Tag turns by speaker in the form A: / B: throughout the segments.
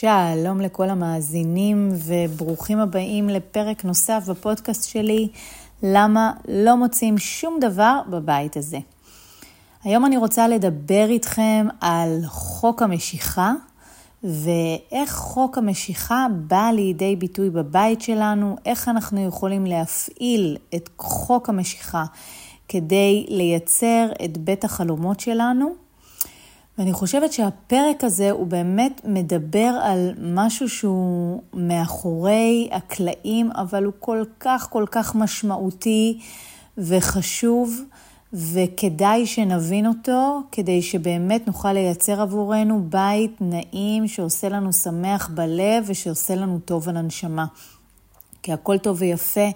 A: שלום לכל המאזינים וברוכים הבאים לפרק נוסף בפודקאסט שלי, למה לא מוצאים שום דבר בבית הזה. היום אני רוצה לדבר איתכם על חוק המשיכה ואיך חוק המשיכה בא לידי ביטוי בבית שלנו, איך אנחנו יכולים להפעיל את חוק המשיכה כדי לייצר את בית החלומות שלנו. ואני חושבת שהפרק הזה הוא באמת מדבר על משהו שהוא מאחורי הקלעים, אבל הוא כל כך כל כך משמעותי וחשוב, וכדאי שנבין אותו, כדי שבאמת נוכל לייצר עבורנו בית נעים שעושה לנו שמח בלב ושעושה לנו טוב על הנשמה. כי הכל טוב ויפה.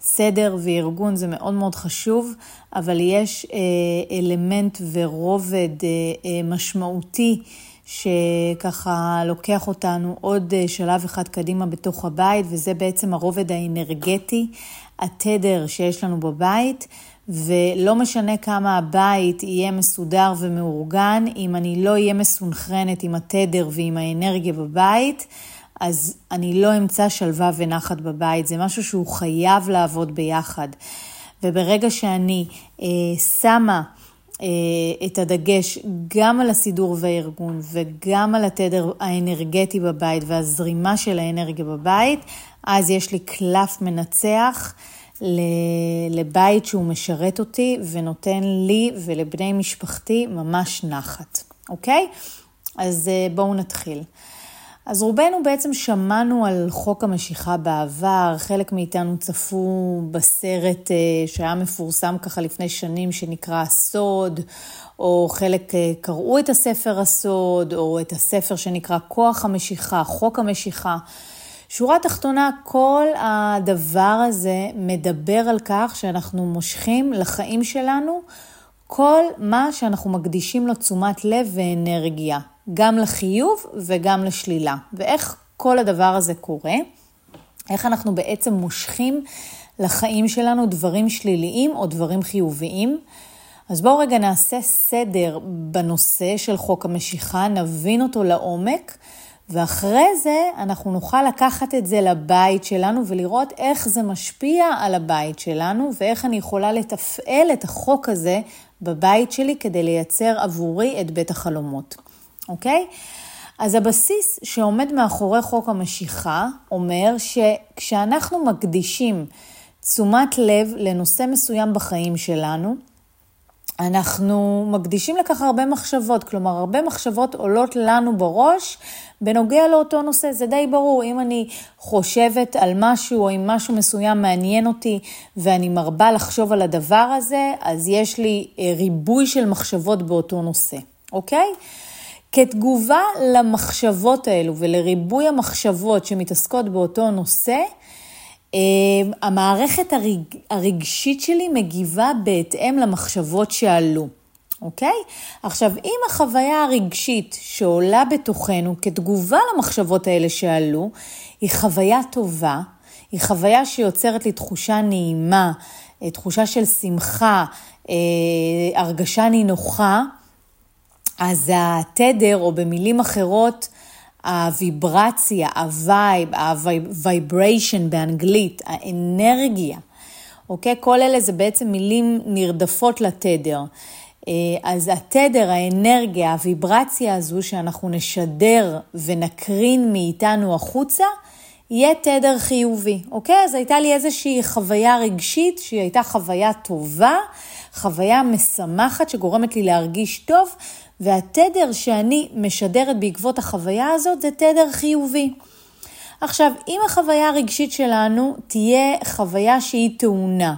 A: סדר וארגון זה מאוד מאוד חשוב, אבל יש אה, אלמנט ורובד אה, אה, משמעותי שככה לוקח אותנו עוד שלב אחד קדימה בתוך הבית, וזה בעצם הרובד האנרגטי, התדר שיש לנו בבית. ולא משנה כמה הבית יהיה מסודר ומאורגן, אם אני לא אהיה מסונכרנת עם התדר ועם האנרגיה בבית, אז אני לא אמצא שלווה ונחת בבית. זה משהו שהוא חייב לעבוד ביחד. וברגע שאני אה, שמה אה, את הדגש גם על הסידור והארגון וגם על התדר האנרגטי בבית והזרימה של האנרגיה בבית, אז יש לי קלף מנצח. לבית שהוא משרת אותי ונותן לי ולבני משפחתי ממש נחת, אוקיי? אז אה, בואו נתחיל. אז רובנו בעצם שמענו על חוק המשיכה בעבר, חלק מאיתנו צפו בסרט אה, שהיה מפורסם ככה לפני שנים שנקרא הסוד, או חלק אה, קראו את הספר הסוד, או את הספר שנקרא כוח המשיכה, חוק המשיכה. שורה תחתונה, כל הדבר הזה מדבר על כך שאנחנו מושכים לחיים שלנו כל מה שאנחנו מקדישים לו תשומת לב ואנרגיה. גם לחיוב וגם לשלילה. ואיך כל הדבר הזה קורה? איך אנחנו בעצם מושכים לחיים שלנו דברים שליליים או דברים חיוביים? אז בואו רגע נעשה סדר בנושא של חוק המשיכה, נבין אותו לעומק, ואחרי זה אנחנו נוכל לקחת את זה לבית שלנו ולראות איך זה משפיע על הבית שלנו ואיך אני יכולה לתפעל את החוק הזה בבית שלי כדי לייצר עבורי את בית החלומות. אוקיי? אז הבסיס שעומד מאחורי חוק המשיכה אומר שכשאנחנו מקדישים תשומת לב לנושא מסוים בחיים שלנו, אנחנו מקדישים לכך הרבה מחשבות, כלומר הרבה מחשבות עולות לנו בראש בנוגע לאותו נושא, זה די ברור, אם אני חושבת על משהו או אם משהו מסוים מעניין אותי ואני מרבה לחשוב על הדבר הזה, אז יש לי אה, ריבוי של מחשבות באותו נושא, אוקיי? כתגובה למחשבות האלו ולריבוי המחשבות שמתעסקות באותו נושא, אה, המערכת הרג... הרגשית שלי מגיבה בהתאם למחשבות שעלו, אוקיי? עכשיו, אם החוויה הרגשית שעולה בתוכנו כתגובה למחשבות האלה שעלו, היא חוויה טובה, היא חוויה שיוצרת לי תחושה נעימה, אה, תחושה של שמחה, אה, הרגשה נינוחה, אז התדר, או במילים אחרות, הוויברציה, ה vibe, ה vibration באנגלית, האנרגיה, אוקיי? כל אלה זה בעצם מילים נרדפות לתדר. אה, אז התדר, האנרגיה, הוויברציה הזו שאנחנו נשדר ונקרין מאיתנו החוצה, יהיה תדר חיובי, אוקיי? אז הייתה לי איזושהי חוויה רגשית שהיא הייתה חוויה טובה, חוויה משמחת שגורמת לי להרגיש טוב, והתדר שאני משדרת בעקבות החוויה הזאת זה תדר חיובי. עכשיו, אם החוויה הרגשית שלנו תהיה חוויה שהיא טעונה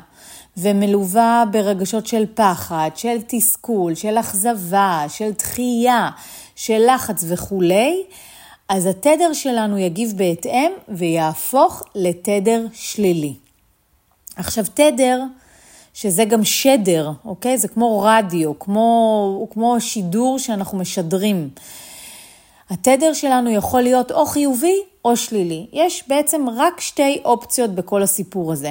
A: ומלווה ברגשות של פחד, של תסכול, של אכזבה, של דחייה, של לחץ וכולי, אז התדר שלנו יגיב בהתאם ויהפוך לתדר שלילי. עכשיו, תדר שזה גם שדר, אוקיי? זה כמו רדיו, כמו, כמו שידור שאנחנו משדרים. התדר שלנו יכול להיות או חיובי או שלילי. יש בעצם רק שתי אופציות בכל הסיפור הזה.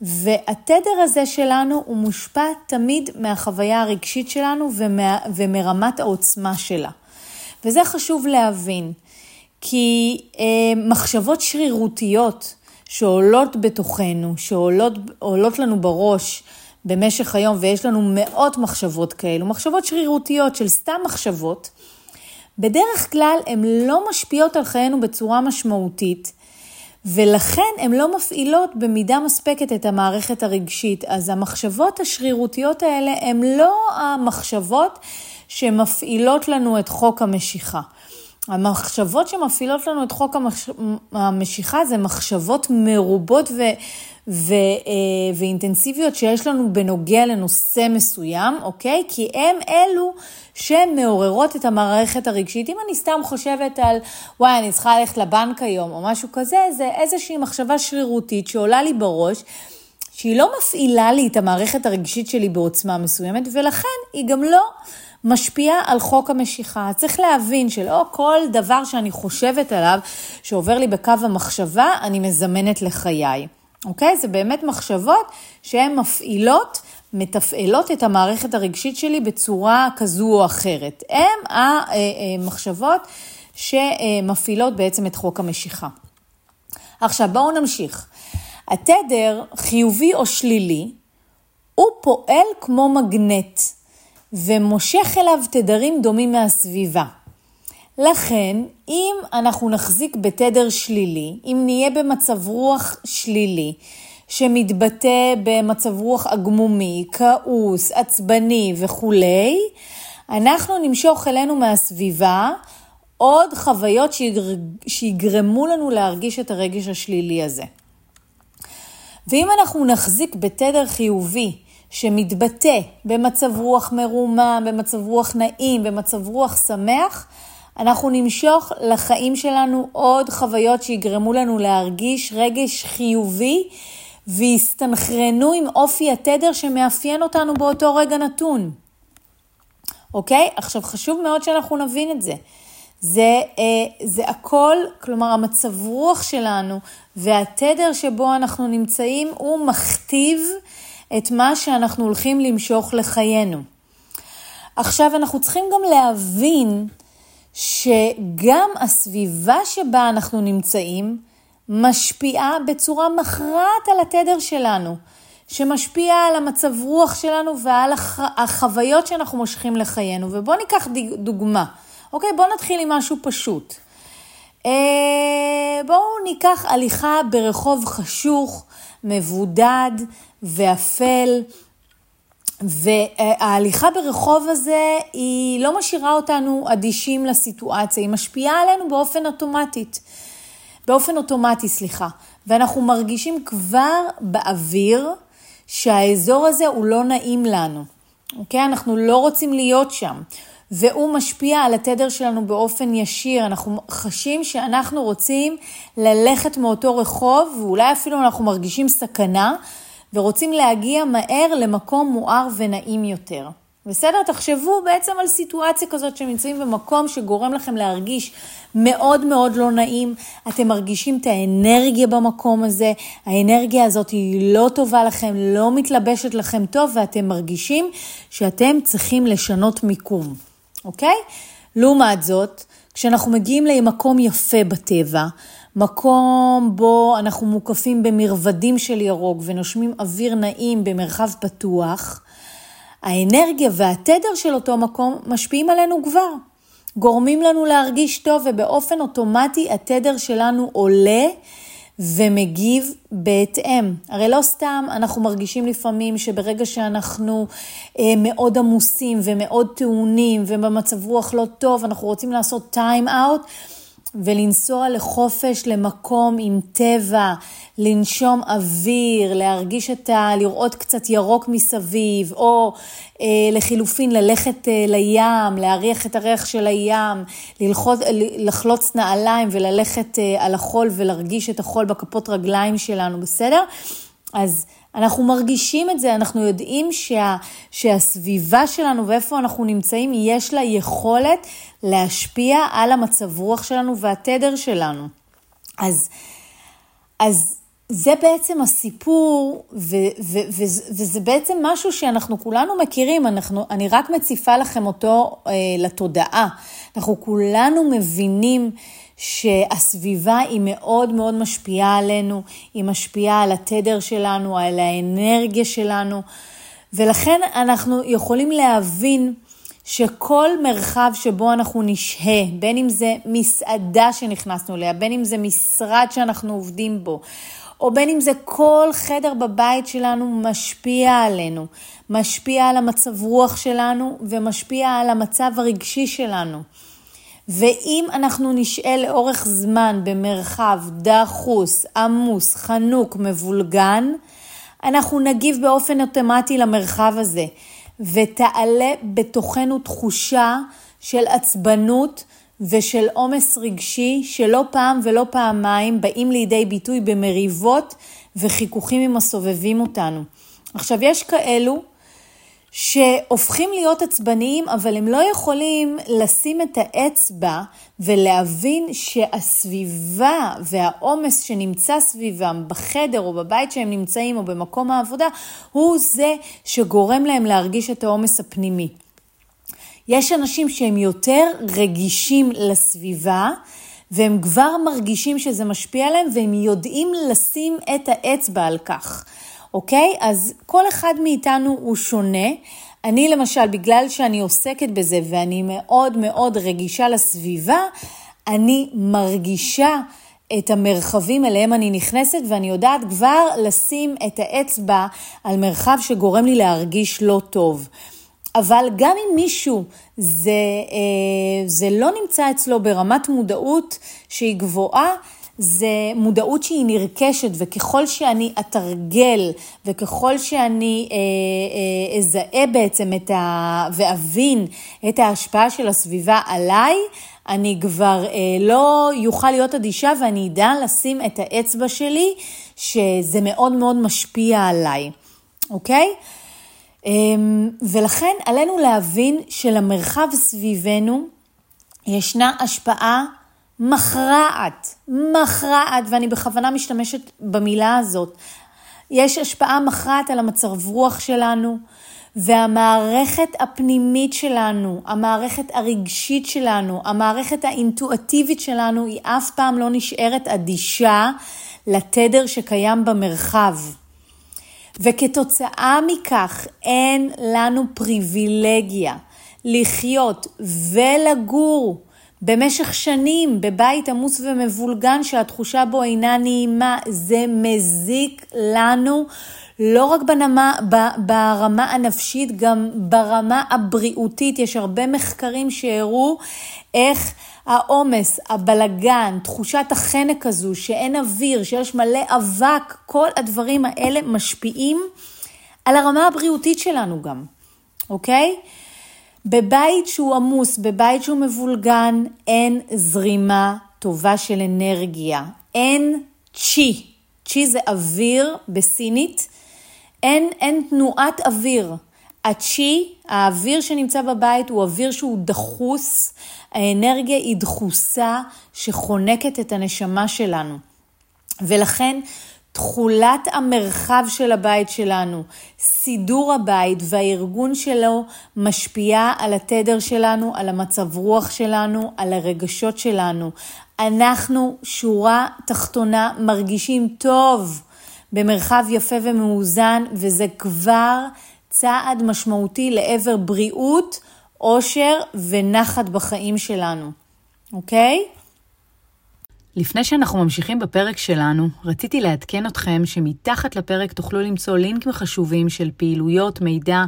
A: והתדר הזה שלנו הוא מושפע תמיד מהחוויה הרגשית שלנו ומה, ומרמת העוצמה שלה. וזה חשוב להבין, כי אה, מחשבות שרירותיות שעולות בתוכנו, שעולות לנו בראש במשך היום, ויש לנו מאות מחשבות כאלו, מחשבות שרירותיות של סתם מחשבות, בדרך כלל הן לא משפיעות על חיינו בצורה משמעותית, ולכן הן לא מפעילות במידה מספקת את המערכת הרגשית. אז המחשבות השרירותיות האלה הן לא המחשבות שמפעילות לנו את חוק המשיכה. המחשבות שמפעילות לנו את חוק המש... המשיכה זה מחשבות מרובות ו... ו... אה, ואינטנסיביות שיש לנו בנוגע לנושא מסוים, אוקיי? כי הם אלו שהן מעוררות את המערכת הרגשית. אם אני סתם חושבת על, וואי, אני צריכה ללכת לבנק היום, או משהו כזה, זה איזושהי מחשבה שרירותית שעולה לי בראש. שהיא לא מפעילה לי את המערכת הרגשית שלי בעוצמה מסוימת, ולכן היא גם לא משפיעה על חוק המשיכה. צריך להבין שלא כל דבר שאני חושבת עליו, שעובר לי בקו המחשבה, אני מזמנת לחיי. אוקיי? זה באמת מחשבות שהן מפעילות, מתפעלות את המערכת הרגשית שלי בצורה כזו או אחרת. הן המחשבות שמפעילות בעצם את חוק המשיכה. עכשיו, בואו נמשיך. התדר, חיובי או שלילי, הוא פועל כמו מגנט. ומושך אליו תדרים דומים מהסביבה. לכן, אם אנחנו נחזיק בתדר שלילי, אם נהיה במצב רוח שלילי, שמתבטא במצב רוח עגמומי, כעוס, עצבני וכולי, אנחנו נמשוך אלינו מהסביבה עוד חוויות שיגרמו לנו להרגיש את הרגש השלילי הזה. ואם אנחנו נחזיק בתדר חיובי, שמתבטא במצב רוח מרומם, במצב רוח נעים, במצב רוח שמח, אנחנו נמשוך לחיים שלנו עוד חוויות שיגרמו לנו להרגיש רגש חיובי ויסתנכרנו עם אופי התדר שמאפיין אותנו באותו רגע נתון. אוקיי? עכשיו חשוב מאוד שאנחנו נבין את זה. זה, אה, זה הכל, כלומר המצב רוח שלנו והתדר שבו אנחנו נמצאים הוא מכתיב את מה שאנחנו הולכים למשוך לחיינו. עכשיו אנחנו צריכים גם להבין שגם הסביבה שבה אנחנו נמצאים משפיעה בצורה מכרעת על התדר שלנו, שמשפיעה על המצב רוח שלנו ועל הח... החוויות שאנחנו מושכים לחיינו. ובואו ניקח דוגמה. אוקיי, בואו נתחיל עם משהו פשוט. אה, בואו ניקח הליכה ברחוב חשוך, מבודד ואפל. וההליכה ברחוב הזה היא לא משאירה אותנו אדישים לסיטואציה, היא משפיעה עלינו באופן אוטומטית. באופן אוטומטי, סליחה. ואנחנו מרגישים כבר באוויר שהאזור הזה הוא לא נעים לנו. אוקיי? אנחנו לא רוצים להיות שם. והוא משפיע על התדר שלנו באופן ישיר. אנחנו חשים שאנחנו רוצים ללכת מאותו רחוב, ואולי אפילו אנחנו מרגישים סכנה, ורוצים להגיע מהר למקום מואר ונעים יותר. בסדר? תחשבו בעצם על סיטואציה כזאת שנמצאים במקום שגורם לכם להרגיש מאוד מאוד לא נעים. אתם מרגישים את האנרגיה במקום הזה, האנרגיה הזאת היא לא טובה לכם, לא מתלבשת לכם טוב, ואתם מרגישים שאתם צריכים לשנות מיקום. אוקיי? לעומת זאת, כשאנחנו מגיעים למקום יפה בטבע, מקום בו אנחנו מוקפים במרבדים של ירוק ונושמים אוויר נעים במרחב פתוח, האנרגיה והתדר של אותו מקום משפיעים עלינו כבר. גורמים לנו להרגיש טוב ובאופן אוטומטי התדר שלנו עולה ומגיב בהתאם. הרי לא סתם אנחנו מרגישים לפעמים שברגע שאנחנו אה, מאוד עמוסים ומאוד טעונים ובמצב רוח לא טוב, אנחנו רוצים לעשות טיים אאוט. ולנסוע לחופש, למקום עם טבע, לנשום אוויר, להרגיש את ה... לראות קצת ירוק מסביב, או לחילופין ללכת אה, לים, להריח את הריח של הים, ללחוץ, לחלוץ נעליים וללכת אה, על החול ולהרגיש את החול בכפות רגליים שלנו, בסדר? אז אנחנו מרגישים את זה, אנחנו יודעים שה, שהסביבה שלנו ואיפה אנחנו נמצאים, יש לה יכולת להשפיע על המצב רוח שלנו והתדר שלנו. אז, אז זה בעצם הסיפור, ו- ו- ו- וזה בעצם משהו שאנחנו כולנו מכירים, אנחנו, אני רק מציפה לכם אותו אה, לתודעה. אנחנו כולנו מבינים שהסביבה היא מאוד מאוד משפיעה עלינו, היא משפיעה על התדר שלנו, על האנרגיה שלנו, ולכן אנחנו יכולים להבין שכל מרחב שבו אנחנו נשהה, בין אם זה מסעדה שנכנסנו אליה, בין אם זה משרד שאנחנו עובדים בו, או בין אם זה כל חדר בבית שלנו משפיע עלינו, משפיע על המצב רוח שלנו ומשפיע על המצב הרגשי שלנו. ואם אנחנו נשאל לאורך זמן במרחב דחוס, עמוס, חנוק, מבולגן, אנחנו נגיב באופן אוטומטי למרחב הזה, ותעלה בתוכנו תחושה של עצבנות ושל עומס רגשי שלא פעם ולא פעמיים באים לידי ביטוי במריבות וחיכוכים עם הסובבים אותנו. עכשיו, יש כאלו שהופכים להיות עצבניים, אבל הם לא יכולים לשים את האצבע ולהבין שהסביבה והעומס שנמצא סביבם בחדר או בבית שהם נמצאים או במקום העבודה, הוא זה שגורם להם להרגיש את העומס הפנימי. יש אנשים שהם יותר רגישים לסביבה, והם כבר מרגישים שזה משפיע עליהם, והם יודעים לשים את האצבע על כך. אוקיי? אז כל אחד מאיתנו הוא שונה. אני למשל, בגלל שאני עוסקת בזה ואני מאוד מאוד רגישה לסביבה, אני מרגישה את המרחבים אליהם אני נכנסת ואני יודעת כבר לשים את האצבע על מרחב שגורם לי להרגיש לא טוב. אבל גם אם מישהו זה, אה, זה לא נמצא אצלו ברמת מודעות שהיא גבוהה, זה מודעות שהיא נרכשת, וככל שאני אתרגל, וככל שאני אה, אה, בעצם את ה... ואבין את ההשפעה של הסביבה עליי, אני כבר אה, לא יוכל להיות אדישה ואני אדע לשים את האצבע שלי, שזה מאוד מאוד משפיע עליי, אוקיי? אה, ולכן עלינו להבין שלמרחב סביבנו ישנה השפעה מכרעת, מכרעת, ואני בכוונה משתמשת במילה הזאת. יש השפעה מכרעת על המצב רוח שלנו, והמערכת הפנימית שלנו, המערכת הרגשית שלנו, המערכת האינטואטיבית שלנו, היא אף פעם לא נשארת אדישה לתדר שקיים במרחב. וכתוצאה מכך אין לנו פריבילגיה לחיות ולגור במשך שנים בבית עמוס ומבולגן שהתחושה בו אינה נעימה, זה מזיק לנו לא רק בנמה, ברמה הנפשית, גם ברמה הבריאותית. יש הרבה מחקרים שהראו איך העומס, הבלגן, תחושת החנק הזו, שאין אוויר, שיש מלא אבק, כל הדברים האלה משפיעים על הרמה הבריאותית שלנו גם, אוקיי? בבית שהוא עמוס, בבית שהוא מבולגן, אין זרימה טובה של אנרגיה. אין צ'י. צ'י זה אוויר בסינית. אין, אין תנועת אוויר. הצ'י, האוויר שנמצא בבית, הוא אוויר שהוא דחוס. האנרגיה היא דחוסה שחונקת את הנשמה שלנו. ולכן תכולת המרחב של הבית שלנו, סידור הבית והארגון שלו משפיעה על התדר שלנו, על המצב רוח שלנו, על הרגשות שלנו. אנחנו, שורה תחתונה, מרגישים טוב במרחב יפה ומאוזן, וזה כבר צעד משמעותי לעבר בריאות, עושר ונחת בחיים שלנו, אוקיי?
B: לפני שאנחנו ממשיכים בפרק שלנו, רציתי לעדכן אתכם שמתחת לפרק תוכלו למצוא לינקים חשובים של פעילויות, מידע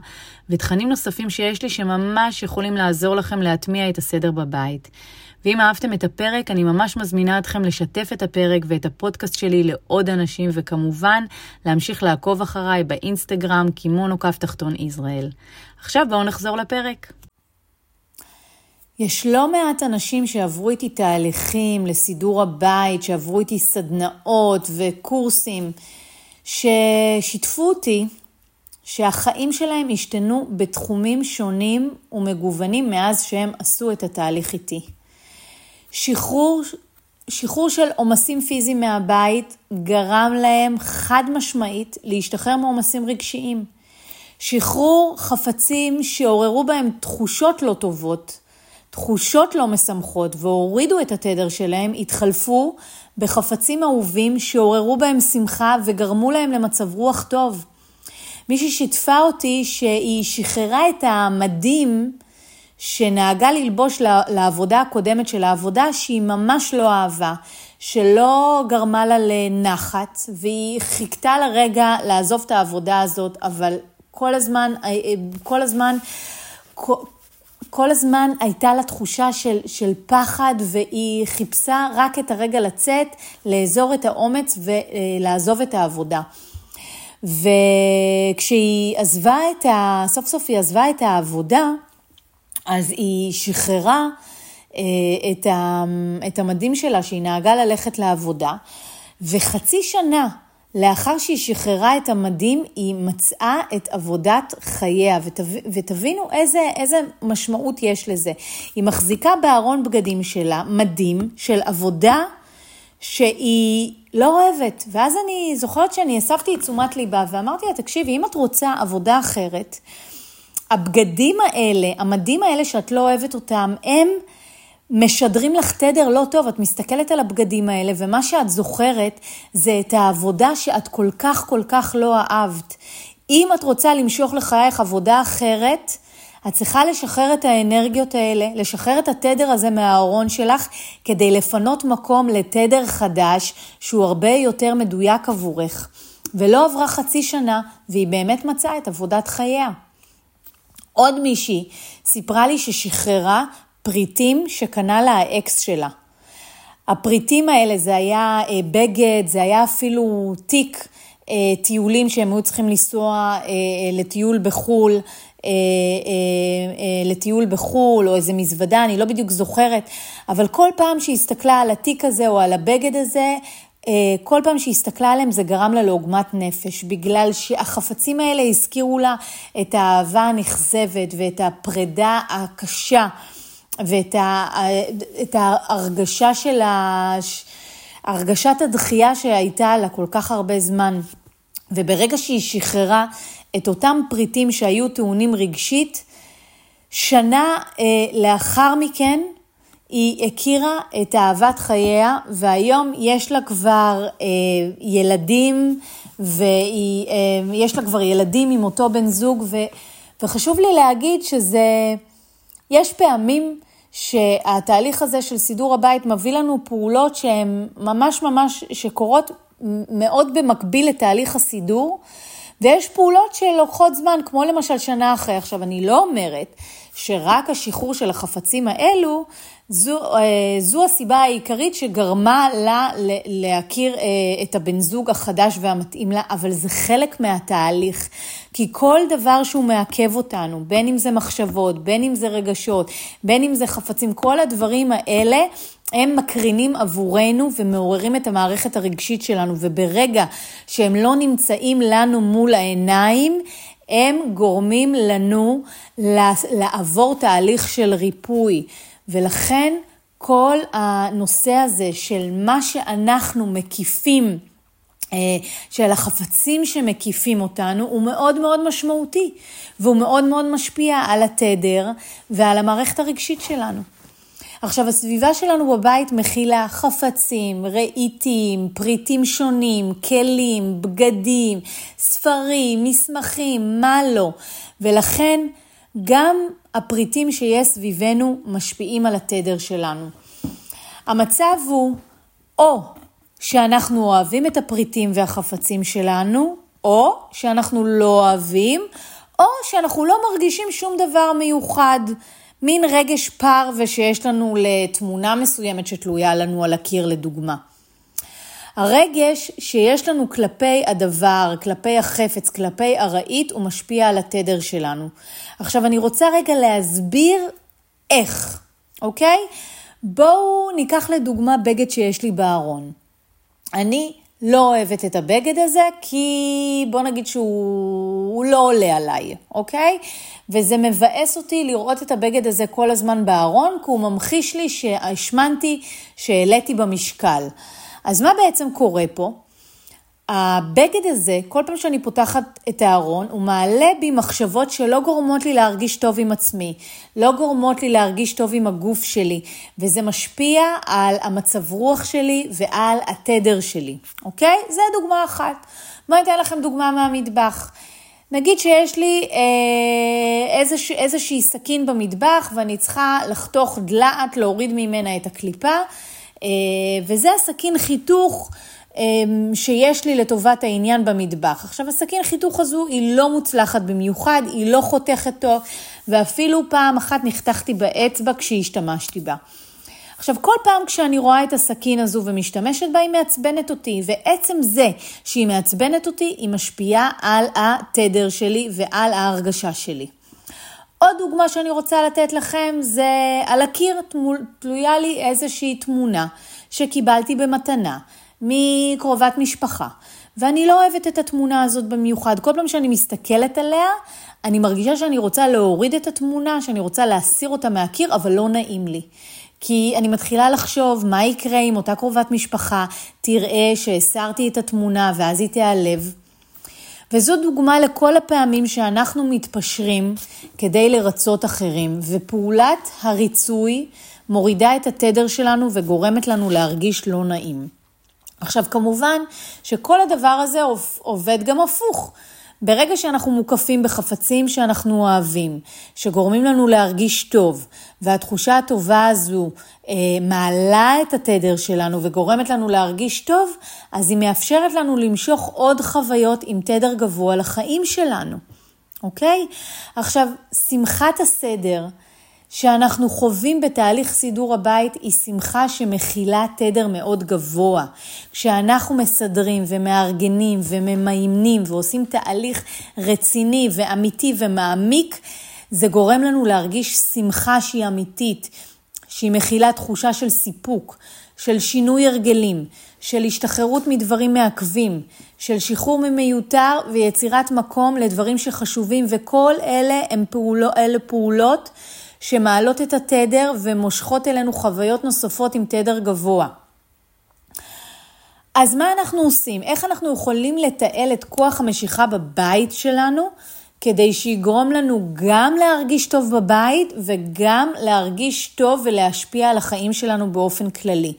B: ותכנים נוספים שיש לי שממש יכולים לעזור לכם להטמיע את הסדר בבית. ואם אהבתם את הפרק, אני ממש מזמינה אתכם לשתף את הפרק ואת הפודקאסט שלי לעוד אנשים, וכמובן, להמשיך לעקוב אחריי באינסטגרם, קימונו כף תחתון ישראל. עכשיו בואו נחזור לפרק.
A: יש לא מעט אנשים שעברו איתי תהליכים לסידור הבית, שעברו איתי סדנאות וקורסים, ששיתפו אותי שהחיים שלהם השתנו בתחומים שונים ומגוונים מאז שהם עשו את התהליך איתי. שחרור שחרור של עומסים פיזיים מהבית גרם להם חד משמעית להשתחרר מעומסים רגשיים. שחרור חפצים שעוררו בהם תחושות לא טובות, תחושות לא משמחות והורידו את התדר שלהם, התחלפו בחפצים אהובים שעוררו בהם שמחה וגרמו להם למצב רוח טוב. מישהי שיתפה אותי שהיא שחררה את המדים שנהגה ללבוש לעבודה הקודמת של העבודה שהיא ממש לא אהבה, שלא גרמה לה לנחת, והיא חיכתה לרגע לעזוב את העבודה הזאת, אבל כל הזמן, אה, אה, כל הזמן, כל, הזמן הייתה לה תחושה של, של פחד, והיא חיפשה רק את הרגע לצאת, לאזור את האומץ ולעזוב את העבודה. וכשהיא עזבה את ה... סוף סוף היא עזבה את העבודה, אז היא שחררה אה, את, ה, את המדים שלה, שהיא נהגה ללכת לעבודה, וחצי שנה לאחר שהיא שחררה את המדים, היא מצאה את עבודת חייה, ותב, ותבינו איזה, איזה משמעות יש לזה. היא מחזיקה בארון בגדים שלה מדים של עבודה שהיא לא אוהבת. ואז אני זוכרת שאני אספתי את תשומת ליבה ואמרתי לה, תקשיבי, אם את רוצה עבודה אחרת, הבגדים האלה, המדים האלה שאת לא אוהבת אותם, הם משדרים לך תדר לא טוב. את מסתכלת על הבגדים האלה, ומה שאת זוכרת זה את העבודה שאת כל כך כל כך לא אהבת. אם את רוצה למשוך לחייך עבודה אחרת, את צריכה לשחרר את האנרגיות האלה, לשחרר את התדר הזה מהארון שלך, כדי לפנות מקום לתדר חדש, שהוא הרבה יותר מדויק עבורך. ולא עברה חצי שנה, והיא באמת מצאה את עבודת חייה. עוד מישהי סיפרה לי ששחררה פריטים שקנה לה האקס שלה. הפריטים האלה זה היה אה, בגד, זה היה אפילו תיק אה, טיולים שהם היו צריכים לנסוע אה, לטיול בחו"ל, לטיול בחו"ל, או איזה מזוודה, אני לא בדיוק זוכרת, אבל כל פעם שהיא הסתכלה על התיק הזה או על הבגד הזה, כל פעם שהיא הסתכלה עליהם זה גרם לה לעוגמת נפש, בגלל שהחפצים האלה הזכירו לה את האהבה הנכזבת ואת הפרידה הקשה ואת ה, את ההרגשה של ה... הרגשת הדחייה שהייתה לה כל כך הרבה זמן. וברגע שהיא שחררה את אותם פריטים שהיו טעונים רגשית, שנה אה, לאחר מכן היא הכירה את אהבת חייה, והיום יש לה כבר אה, ילדים, ויש אה, לה כבר ילדים עם אותו בן זוג, ו, וחשוב לי להגיד שזה, יש פעמים שהתהליך הזה של סידור הבית מביא לנו פעולות שהן ממש ממש, שקורות מאוד במקביל לתהליך הסידור, ויש פעולות שלוקחות זמן, כמו למשל שנה אחרי. עכשיו, אני לא אומרת שרק השחרור של החפצים האלו זו, אה, זו הסיבה העיקרית שגרמה לה להכיר אה, את הבן זוג החדש והמתאים לה, אבל זה חלק מהתהליך. כי כל דבר שהוא מעכב אותנו, בין אם זה מחשבות, בין אם זה רגשות, בין אם זה חפצים, כל הדברים האלה הם מקרינים עבורנו ומעוררים את המערכת הרגשית שלנו, וברגע שהם לא נמצאים לנו מול העיניים, הם גורמים לנו לעבור תהליך של ריפוי. ולכן כל הנושא הזה של מה שאנחנו מקיפים, אה, של החפצים שמקיפים אותנו, הוא מאוד מאוד משמעותי, והוא מאוד מאוד משפיע על התדר ועל המערכת הרגשית שלנו. עכשיו, הסביבה שלנו בבית מכילה חפצים, רהיטים, פריטים שונים, כלים, בגדים, ספרים, מסמכים, מה לא. ולכן, גם הפריטים שיש סביבנו משפיעים על התדר שלנו. המצב הוא או שאנחנו אוהבים את הפריטים והחפצים שלנו, או שאנחנו לא אוהבים, או שאנחנו לא מרגישים שום דבר מיוחד, מין רגש פר ושיש לנו לתמונה מסוימת שתלויה לנו על הקיר לדוגמה. הרגש שיש לנו כלפי הדבר, כלפי החפץ, כלפי הרהיט, הוא משפיע על התדר שלנו. עכשיו, אני רוצה רגע להסביר איך, אוקיי? בואו ניקח לדוגמה בגד שיש לי בארון. אני לא אוהבת את הבגד הזה, כי בוא נגיד שהוא הוא לא עולה עליי, אוקיי? וזה מבאס אותי לראות את הבגד הזה כל הזמן בארון, כי הוא ממחיש לי שהשמנתי, שהעליתי במשקל. אז מה בעצם קורה פה? הבגד הזה, כל פעם שאני פותחת את הארון, הוא מעלה בי מחשבות שלא גורמות לי להרגיש טוב עם עצמי, לא גורמות לי להרגיש טוב עם הגוף שלי, וזה משפיע על המצב רוח שלי ועל התדר שלי, אוקיי? זה דוגמה אחת. בואי אתן לכם דוגמה מהמטבח. נגיד שיש לי אה, איזוש, איזושהי סכין במטבח ואני צריכה לחתוך דלעת, להוריד ממנה את הקליפה, וזה הסכין חיתוך. אמ, שיש לי לטובת העניין במטבח. עכשיו, הסכין חיתוך הזו היא לא מוצלחת במיוחד, היא לא חותכת טוב, ואפילו פעם אחת נחתכתי באצבע כשהשתמשתי בה. עכשיו, כל פעם כשאני רואה את הסכין הזו ומשתמשת בה, היא מעצבנת אותי, ועצם זה שהיא מעצבנת אותי, היא משפיעה על התדר שלי ועל ההרגשה שלי. עוד דוגמה שאני רוצה לתת לכם זה על הקיר תלויה לי איזושהי תמונה שקיבלתי במתנה. מקרובת משפחה. ואני לא אוהבת את התמונה הזאת במיוחד. כל פעם שאני מסתכלת עליה, אני מרגישה שאני רוצה להוריד את התמונה, שאני רוצה להסיר אותה מהקיר, אבל לא נעים לי. כי אני מתחילה לחשוב מה יקרה אם אותה קרובת משפחה תראה שהסרתי את התמונה ואז היא תיעלב. וזו דוגמה לכל הפעמים שאנחנו מתפשרים כדי לרצות אחרים, ופעולת הריצוי מורידה את התדר שלנו וגורמת לנו להרגיש לא נעים. עכשיו, כמובן שכל הדבר הזה עובד גם הפוך. ברגע שאנחנו מוקפים בחפצים שאנחנו אוהבים, שגורמים לנו להרגיש טוב, והתחושה הטובה הזו אה, מעלה את התדר שלנו וגורמת לנו להרגיש טוב, אז היא מאפשרת לנו למשוך עוד חוויות עם תדר גבוה לחיים שלנו, אוקיי? עכשיו, שמחת הסדר, שאנחנו חווים בתהליך סידור הבית היא שמחה שמכילה תדר מאוד גבוה. כשאנחנו מסדרים ומארגנים וממיינים ועושים תהליך רציני ואמיתי ומעמיק, זה גורם לנו להרגיש שמחה שהיא אמיתית, שהיא מכילה תחושה של סיפוק, של שינוי הרגלים, של השתחררות מדברים מעכבים, של שחרור ממיותר ויצירת מקום לדברים שחשובים, וכל אלה הם פעולו, אלה פעולות שמעלות את התדר ומושכות אלינו חוויות נוספות עם תדר גבוה. אז מה אנחנו עושים? איך אנחנו יכולים לתעל את כוח המשיכה בבית שלנו כדי שיגרום לנו גם להרגיש טוב בבית וגם להרגיש טוב ולהשפיע על החיים שלנו באופן כללי.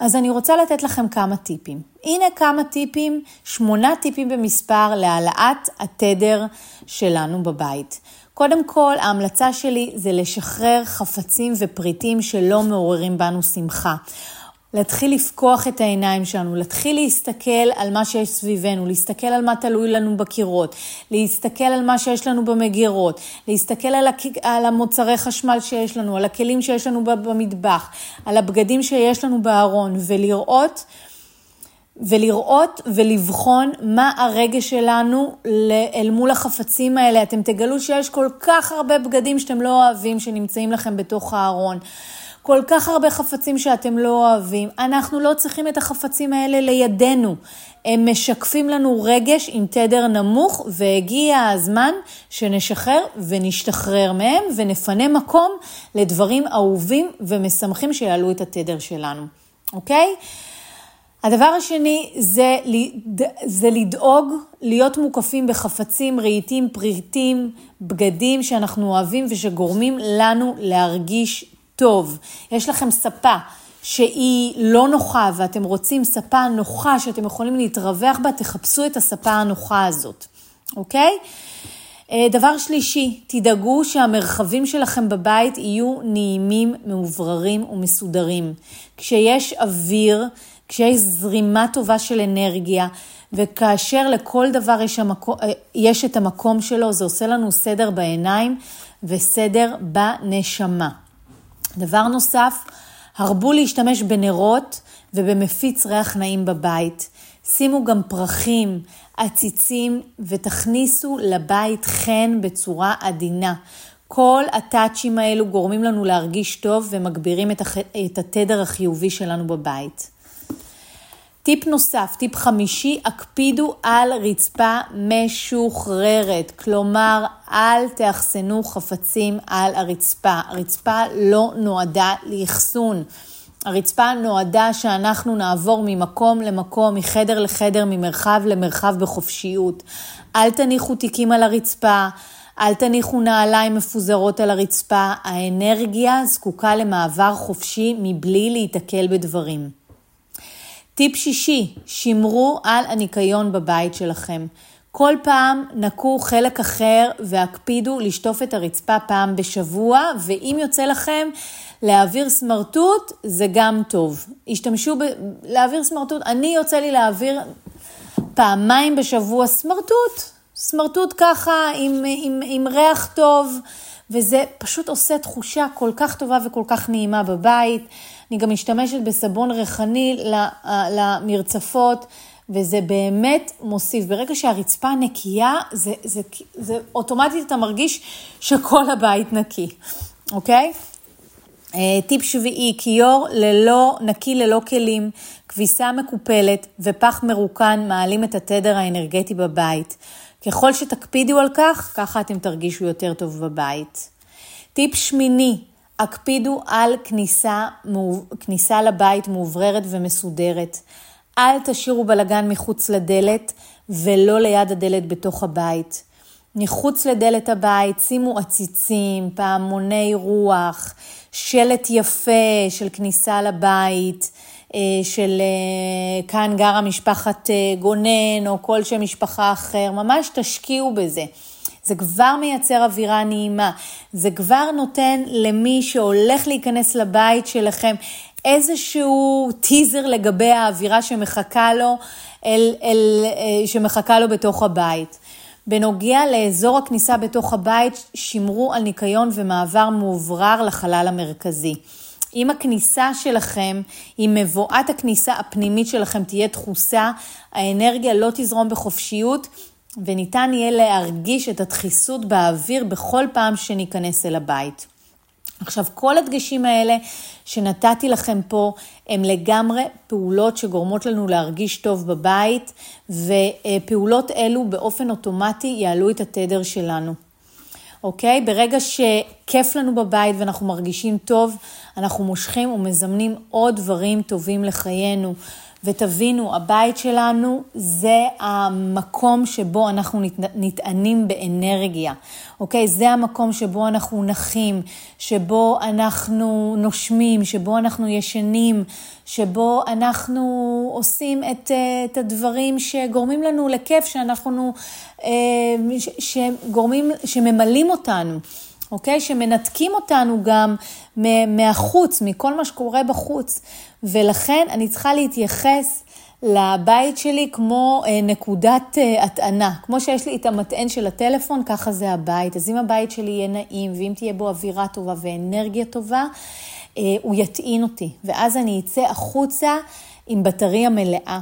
A: אז אני רוצה לתת לכם כמה טיפים. הנה כמה טיפים, שמונה טיפים במספר להעלאת התדר שלנו בבית. קודם כל, ההמלצה שלי זה לשחרר חפצים ופריטים שלא מעוררים בנו שמחה. להתחיל לפקוח את העיניים שלנו, להתחיל להסתכל על מה שיש סביבנו, להסתכל על מה תלוי לנו בקירות, להסתכל על מה שיש לנו במגירות, להסתכל על, הכ... על המוצרי חשמל שיש לנו, על הכלים שיש לנו במטבח, על הבגדים שיש לנו בארון, ולראות ולראות ולבחון מה הרגש שלנו אל מול החפצים האלה. אתם תגלו שיש כל כך הרבה בגדים שאתם לא אוהבים שנמצאים לכם בתוך הארון. כל כך הרבה חפצים שאתם לא אוהבים. אנחנו לא צריכים את החפצים האלה לידינו. הם משקפים לנו רגש עם תדר נמוך, והגיע הזמן שנשחרר ונשתחרר מהם ונפנה מקום לדברים אהובים ומשמחים שיעלו את התדר שלנו, אוקיי? הדבר השני זה, זה לדאוג להיות מוקפים בחפצים, רהיטים, פריטים, בגדים שאנחנו אוהבים ושגורמים לנו להרגיש טוב. יש לכם ספה שהיא לא נוחה ואתם רוצים ספה נוחה שאתם יכולים להתרווח בה, תחפשו את הספה הנוחה הזאת, אוקיי? אה, דבר שלישי, תדאגו שהמרחבים שלכם בבית יהיו נעימים, מאובררים ומסודרים. כשיש אוויר, כשיש זרימה טובה של אנרגיה, וכאשר לכל דבר יש, המקום, אה, יש את המקום שלו, זה עושה לנו סדר בעיניים וסדר בנשמה. דבר נוסף, הרבו להשתמש בנרות ובמפיץ ריח נעים בבית. שימו גם פרחים, עציצים ותכניסו לבית חן בצורה עדינה. כל הטאצ'ים האלו גורמים לנו להרגיש טוב ומגבירים את התדר החיובי שלנו בבית. טיפ נוסף, טיפ חמישי, הקפידו על רצפה משוחררת. כלומר, אל תאחסנו חפצים על הרצפה. הרצפה לא נועדה לאחסון. הרצפה נועדה שאנחנו נעבור ממקום למקום, מחדר לחדר, ממרחב למרחב בחופשיות. אל תניחו תיקים על הרצפה, אל תניחו נעליים מפוזרות על הרצפה. האנרגיה זקוקה למעבר חופשי מבלי להיתקל בדברים. טיפ שישי, שמרו על הניקיון בבית שלכם. כל פעם נקו חלק אחר והקפידו לשטוף את הרצפה פעם בשבוע, ואם יוצא לכם להעביר סמרטוט, זה גם טוב. השתמשו ב... להעביר סמרטוט, אני יוצא לי להעביר פעמיים בשבוע סמרטוט, סמרטוט ככה עם, עם, עם ריח טוב, וזה פשוט עושה תחושה כל כך טובה וכל כך נעימה בבית. אני גם משתמשת בסבון ריחני למרצפות, וזה באמת מוסיף. ברגע שהרצפה נקייה, זה, זה, זה אוטומטית אתה מרגיש שכל הבית נקי, אוקיי? אה, טיפ שביעי, כיור ללא, נקי ללא כלים, כביסה מקופלת ופח מרוקן מעלים את התדר האנרגטי בבית. ככל שתקפידו על כך, ככה אתם תרגישו יותר טוב בבית. טיפ שמיני, הקפידו על כניסה, כניסה לבית מאובררת ומסודרת. אל תשאירו בלגן מחוץ לדלת ולא ליד הדלת בתוך הבית. מחוץ לדלת הבית שימו עציצים, פעמוני רוח, שלט יפה של כניסה לבית, אה, של אה, כאן גרה משפחת אה, גונן או כל שם משפחה אחר, ממש תשקיעו בזה. זה כבר מייצר אווירה נעימה, זה כבר נותן למי שהולך להיכנס לבית שלכם איזשהו טיזר לגבי האווירה שמחכה לו, אל, אל, אה, שמחכה לו בתוך הבית. בנוגע לאזור הכניסה בתוך הבית, שמרו על ניקיון ומעבר מאוברר לחלל המרכזי. אם הכניסה שלכם, אם מבואת הכניסה הפנימית שלכם תהיה דחוסה, האנרגיה לא תזרום בחופשיות וניתן יהיה להרגיש את הדחיסות באוויר בכל פעם שניכנס אל הבית. עכשיו, כל הדגשים האלה שנתתי לכם פה הם לגמרי פעולות שגורמות לנו להרגיש טוב בבית, ופעולות אלו באופן אוטומטי יעלו את התדר שלנו. אוקיי? ברגע שכיף לנו בבית ואנחנו מרגישים טוב, אנחנו מושכים ומזמנים עוד דברים טובים לחיינו. ותבינו, הבית שלנו זה המקום שבו אנחנו נטענים באנרגיה, אוקיי? זה המקום שבו אנחנו נחים, שבו אנחנו נושמים, שבו אנחנו ישנים, שבו אנחנו עושים את, את הדברים שגורמים לנו לכיף, שאנחנו, אה, שגורמים, שממלאים אותנו. אוקיי? שמנתקים אותנו גם מהחוץ, מכל מה שקורה בחוץ. ולכן אני צריכה להתייחס לבית שלי כמו אה, נקודת אה, הטענה. כמו שיש לי את המטען של הטלפון, ככה זה הבית. אז אם הבית שלי יהיה נעים, ואם תהיה בו אווירה טובה ואנרגיה טובה, אה, הוא יטעין אותי. ואז אני אצא החוצה עם בטריה מלאה.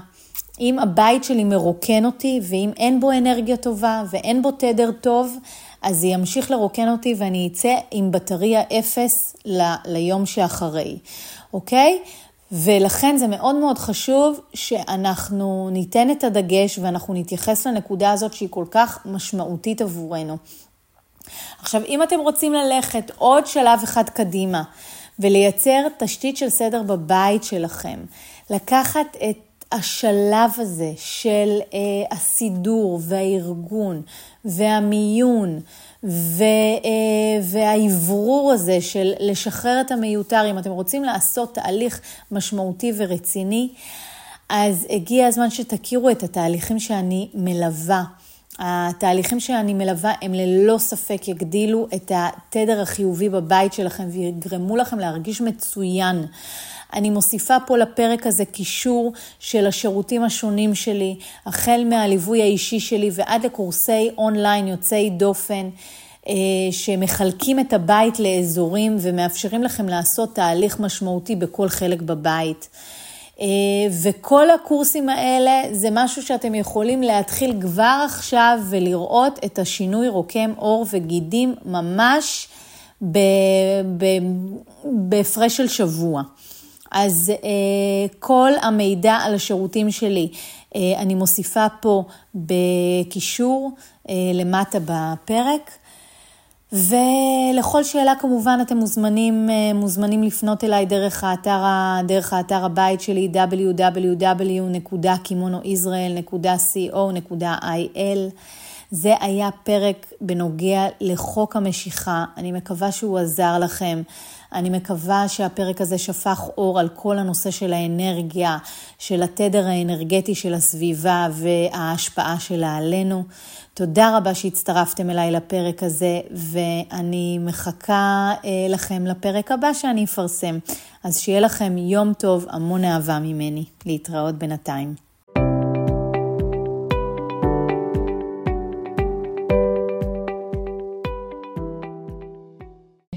A: אם הבית שלי מרוקן אותי, ואם אין בו אנרגיה טובה ואין בו תדר טוב, אז זה ימשיך לרוקן אותי ואני אצא עם בטריה אפס ל- ליום שאחרי, אוקיי? ולכן זה מאוד מאוד חשוב שאנחנו ניתן את הדגש ואנחנו נתייחס לנקודה הזאת שהיא כל כך משמעותית עבורנו. עכשיו, אם אתם רוצים ללכת עוד שלב אחד קדימה ולייצר תשתית של סדר בבית שלכם, לקחת את השלב הזה של אה, הסידור והארגון והמיון ו, אה, והאוורור הזה של לשחרר את המיותר, אם אתם רוצים לעשות תהליך משמעותי ורציני, אז הגיע הזמן שתכירו את התהליכים שאני מלווה. התהליכים שאני מלווה הם ללא ספק יגדילו את התדר החיובי בבית שלכם ויגרמו לכם להרגיש מצוין. אני מוסיפה פה לפרק הזה קישור של השירותים השונים שלי, החל מהליווי האישי שלי ועד לקורסי אונליין יוצאי דופן. אה, שמחלקים את הבית לאזורים ומאפשרים לכם לעשות תהליך משמעותי בכל חלק בבית. אה, וכל הקורסים האלה זה משהו שאתם יכולים להתחיל כבר עכשיו ולראות את השינוי רוקם עור וגידים ממש בהפרש של שבוע. אז כל המידע על השירותים שלי, אני מוסיפה פה בקישור למטה בפרק. ולכל שאלה כמובן אתם מוזמנים, אה, מוזמנים לפנות אליי דרך האתר, דרך האתר הבית שלי www.kimonoisrael.co.il. זה היה פרק בנוגע לחוק המשיכה, אני מקווה שהוא עזר לכם. אני מקווה שהפרק הזה שפך אור על כל הנושא של האנרגיה, של התדר האנרגטי של הסביבה וההשפעה שלה עלינו. תודה רבה שהצטרפתם אליי לפרק הזה, ואני מחכה אה, לכם לפרק הבא שאני אפרסם. אז שיהיה לכם יום טוב, המון אהבה ממני. להתראות בינתיים.